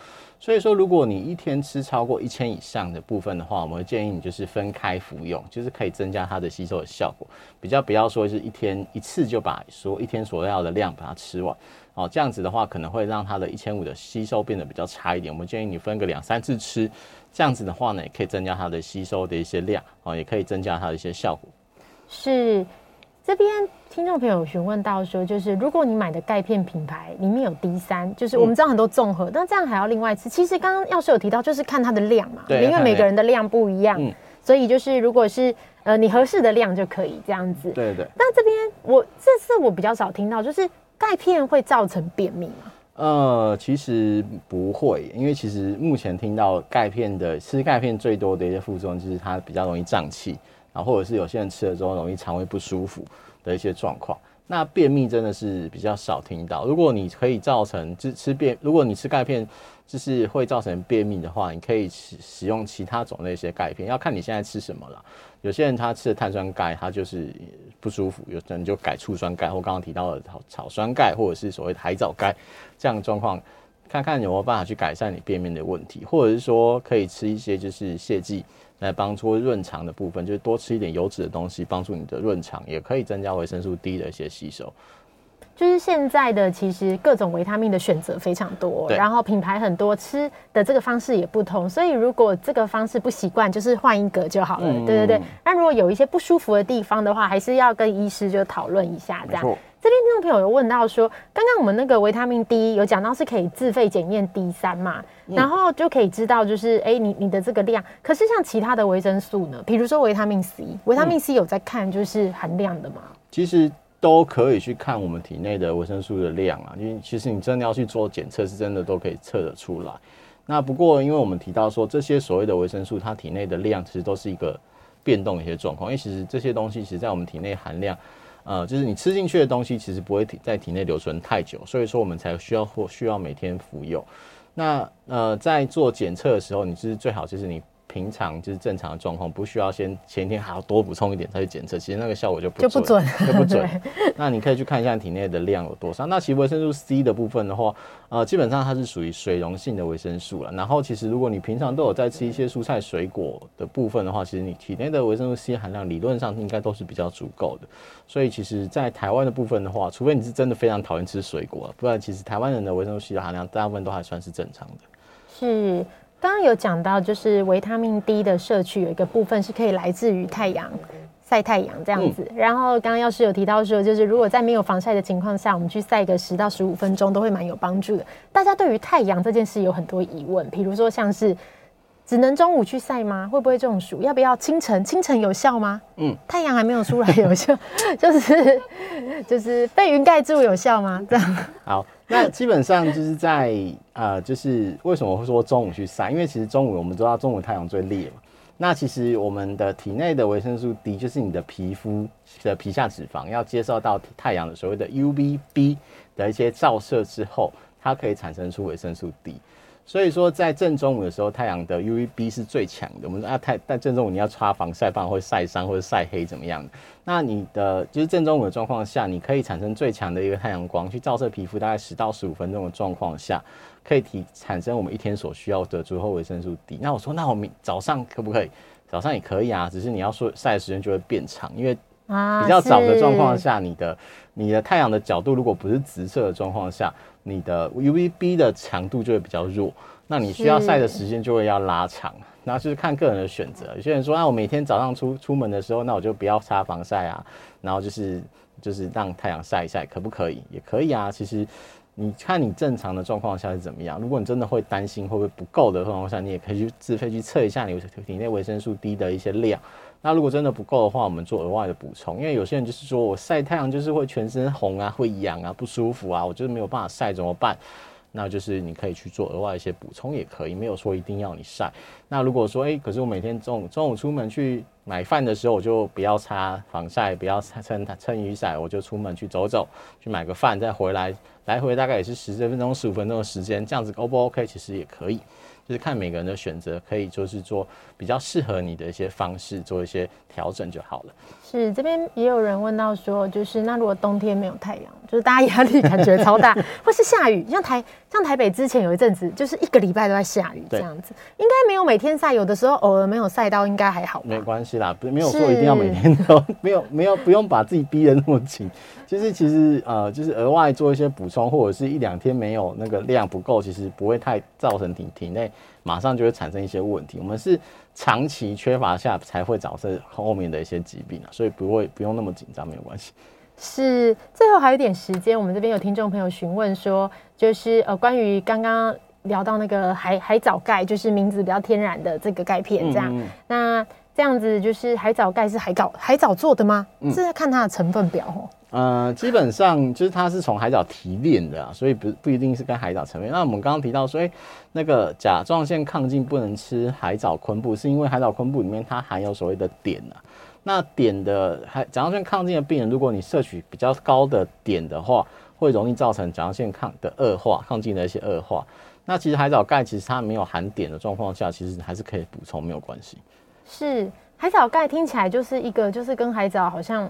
所以说，如果你一天吃超过一千以上的部分的话，我们会建议你就是分开服用，就是可以增加它的吸收的效果。比较不要说是一天一次就把说一天所要的量把它吃完哦，这样子的话可能会让它的一千五的吸收变得比较差一点。我们建议你分个两三次吃，这样子的话呢，也可以增加它的吸收的一些量哦，也可以增加它的一些效果。是。这边听众朋友询问到说，就是如果你买的钙片品牌里面有 D 三，就是我们知道很多综合，嗯、但这样还要另外吃。其实刚刚药师有提到，就是看它的量嘛，对，因为每个人的量不一样，嗯、所以就是如果是呃你合适的量就可以这样子。对对。但这边我这次我比较少听到，就是钙片会造成便秘吗？呃，其实不会，因为其实目前听到钙片的吃钙片最多的一些副作用就是它比较容易胀气。啊，或者是有些人吃了之后容易肠胃不舒服的一些状况，那便秘真的是比较少听到。如果你可以造成就吃便，如果你吃钙片就是会造成便秘的话，你可以使使用其他种类一些钙片，要看你现在吃什么了。有些人他吃的碳酸钙，他就是不舒服，有人就改醋酸钙，或刚刚提到的草草酸钙，或者是所谓的海藻钙这样的状况，看看有没有办法去改善你便秘的问题，或者是说可以吃一些就是泻剂。来帮助润肠的部分，就是多吃一点油脂的东西，帮助你的润肠，也可以增加维生素 D 的一些吸收。就是现在的其实各种维他命的选择非常多，然后品牌很多，吃的这个方式也不同，所以如果这个方式不习惯，就是换一个就好了。嗯、对对对。那如果有一些不舒服的地方的话，还是要跟医师就讨论一下这样。这边听众朋友有问到说，刚刚我们那个维他命 D 有讲到是可以自费检验 D 三嘛，嗯、然后就可以知道就是哎、欸、你你的这个量。可是像其他的维生素呢，比如说维他命 C，维他命 C 有在看就是含量的吗？其实都可以去看我们体内的维生素的量啊，因为其实你真的要去做检测，是真的都可以测得出来。那不过因为我们提到说这些所谓的维生素，它体内的量其实都是一个变动的一些状况，因为其实这些东西其实在我们体内含量。呃，就是你吃进去的东西其实不会体在体内留存太久，所以说我们才需要或需要每天服用。那呃，在做检测的时候，你是最好就是你。平常就是正常的状况，不需要先前一天还要多补充一点再去检测，其实那个效果就不准，就不准，就不准。那你可以去看一下体内的量有多少。那其实维生素 C 的部分的话，呃，基本上它是属于水溶性的维生素了。然后其实如果你平常都有在吃一些蔬菜水果的部分的话，其实你体内的维生素 C 含量理论上应该都是比较足够的。所以其实，在台湾的部分的话，除非你是真的非常讨厌吃水果，不然其实台湾人的维生素 C 的含量大部分都还算是正常的。是。刚刚有讲到，就是维他命 D 的摄取有一个部分是可以来自于太阳，晒太阳这样子。然后刚刚药师有提到说，就是如果在没有防晒的情况下，我们去晒个十到十五分钟，都会蛮有帮助的。大家对于太阳这件事有很多疑问，比如说像是只能中午去晒吗？会不会中暑？要不要清晨？清晨有效吗？嗯，太阳还没有出来有效，*laughs* 就是就是被云盖住有效吗？这样好。那基本上就是在呃，就是为什么会说中午去晒？因为其实中午我们知道中午太阳最烈嘛。那其实我们的体内的维生素 D，就是你的皮肤的皮下脂肪要接受到太阳的所谓的 UVB 的一些照射之后，它可以产生出维生素 D。所以说，在正中午的时候，太阳的 UVB 是最强的。我们说啊，太在正中午你要擦防晒，不然会晒伤或者晒黑怎么样的？那你的就是正中午的状况下，你可以产生最强的一个太阳光去照射皮肤，大概十到十五分钟的状况下，可以提产生我们一天所需要的足够维生素 D。那我说，那我们早上可不可以？早上也可以啊，只是你要说晒的时间就会变长，因为比较早的状况下，你的你的太阳的角度如果不是直射的状况下。你的 UVB 的强度就会比较弱，那你需要晒的时间就会要拉长，然后就是看个人的选择。有些人说，那、啊、我每天早上出出门的时候，那我就不要擦防晒啊，然后就是就是让太阳晒一晒，可不可以？也可以啊。其实你看你正常的状况下是怎么样。如果你真的会担心会不会不够的状况下，你也可以去自费去测一下你体内维生素 D 的一些量。那如果真的不够的话，我们做额外的补充，因为有些人就是说我晒太阳就是会全身红啊，会痒啊，不舒服啊，我就是没有办法晒怎么办？那就是你可以去做额外一些补充也可以，没有说一定要你晒。那如果说诶、可是我每天中午中午出门去买饭的时候，我就不要擦防晒，不要撑撑雨伞，我就出门去走走，去买个饭再回来，来回大概也是十分钟十五分钟的时间，这样子 O 不 OK？其实也可以。就是看每个人的选择，可以就是做比较适合你的一些方式，做一些调整就好了。是这边也有人问到说，就是那如果冬天没有太阳，就是大家压力感觉超大，或是下雨，像台像台北之前有一阵子，就是一个礼拜都在下雨这样子，应该没有每天晒，有的时候偶尔没有晒到，应该还好。没关系啦，不没有说一定要每天都，没有没有不用把自己逼得那么紧。就是其实呃，就是额外做一些补充，或者是一两天没有那个量不够，其实不会太造成体体内马上就会产生一些问题。我们是长期缺乏下才会导致后面的一些疾病啊，所以不会不用那么紧张，没有关系。是，最后还有一点时间，我们这边有听众朋友询问说，就是呃关于刚刚聊到那个海海藻钙，就是名字比较天然的这个钙片，这样，嗯嗯那这样子就是海藻钙是海藻海藻做的吗？嗯、是在看它的成分表哦。呃，基本上就是它是从海藻提炼的啊，所以不不一定是跟海藻成分。那我们刚刚提到说，哎，那个甲状腺亢进不能吃海藻昆布，是因为海藻昆布里面它含有所谓的碘啊。那碘的海甲状腺亢进的病人，如果你摄取比较高的碘的话，会容易造成甲状腺亢的恶化，亢进的一些恶化。那其实海藻钙其实它没有含碘的状况下，其实还是可以补充，没有关系。是海藻钙听起来就是一个，就是跟海藻好像。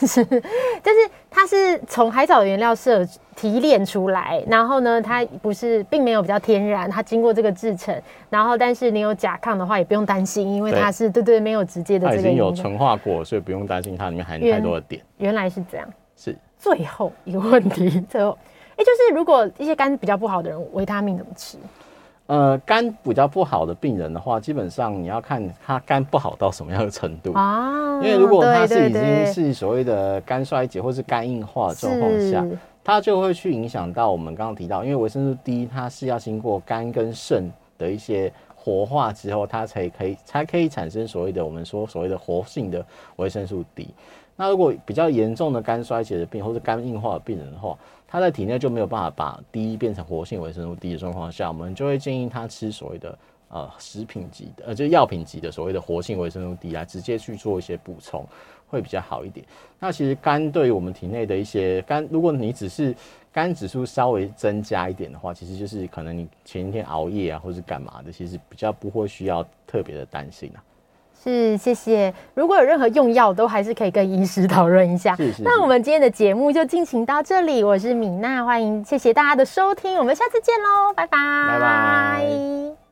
就是，*laughs* 就是它是从海藻的原料是提炼出来，然后呢，它不是并没有比较天然，它经过这个制成，然后但是你有甲亢的话也不用担心，因为它是对，对对没有直接的这个。它已经有纯化过，所以不用担心它里面含太多的碘。原来是这样。是。最后一个问题，最后，哎，就是如果一些肝比较不好的人，维他命怎么吃？呃，肝比较不好的病人的话，基本上你要看他肝不好到什么样的程度啊。因为如果他是已经是所谓的肝衰竭或是肝硬化的状况下，它就会去影响到我们刚刚提到，因为维生素 D 它是要经过肝跟肾的一些活化之后，它才可以才可以产生所谓的我们说所谓的活性的维生素 D。那如果比较严重的肝衰竭的病或是肝硬化的病人的话，他在体内就没有办法把 D 变成活性维生素 D 的状况下，我们就会建议他吃所谓的呃食品级的呃就药品级的所谓的活性维生素 D 来直接去做一些补充，会比较好一点。那其实肝对于我们体内的一些肝，如果你只是肝指数稍微增加一点的话，其实就是可能你前一天熬夜啊或是干嘛的，其实比较不会需要特别的担心啊。是，谢谢。如果有任何用药，都还是可以跟医师讨论一下。是是是。那我们今天的节目就进行到这里，我是米娜，欢迎，谢谢大家的收听，我们下次见喽，拜拜，拜拜。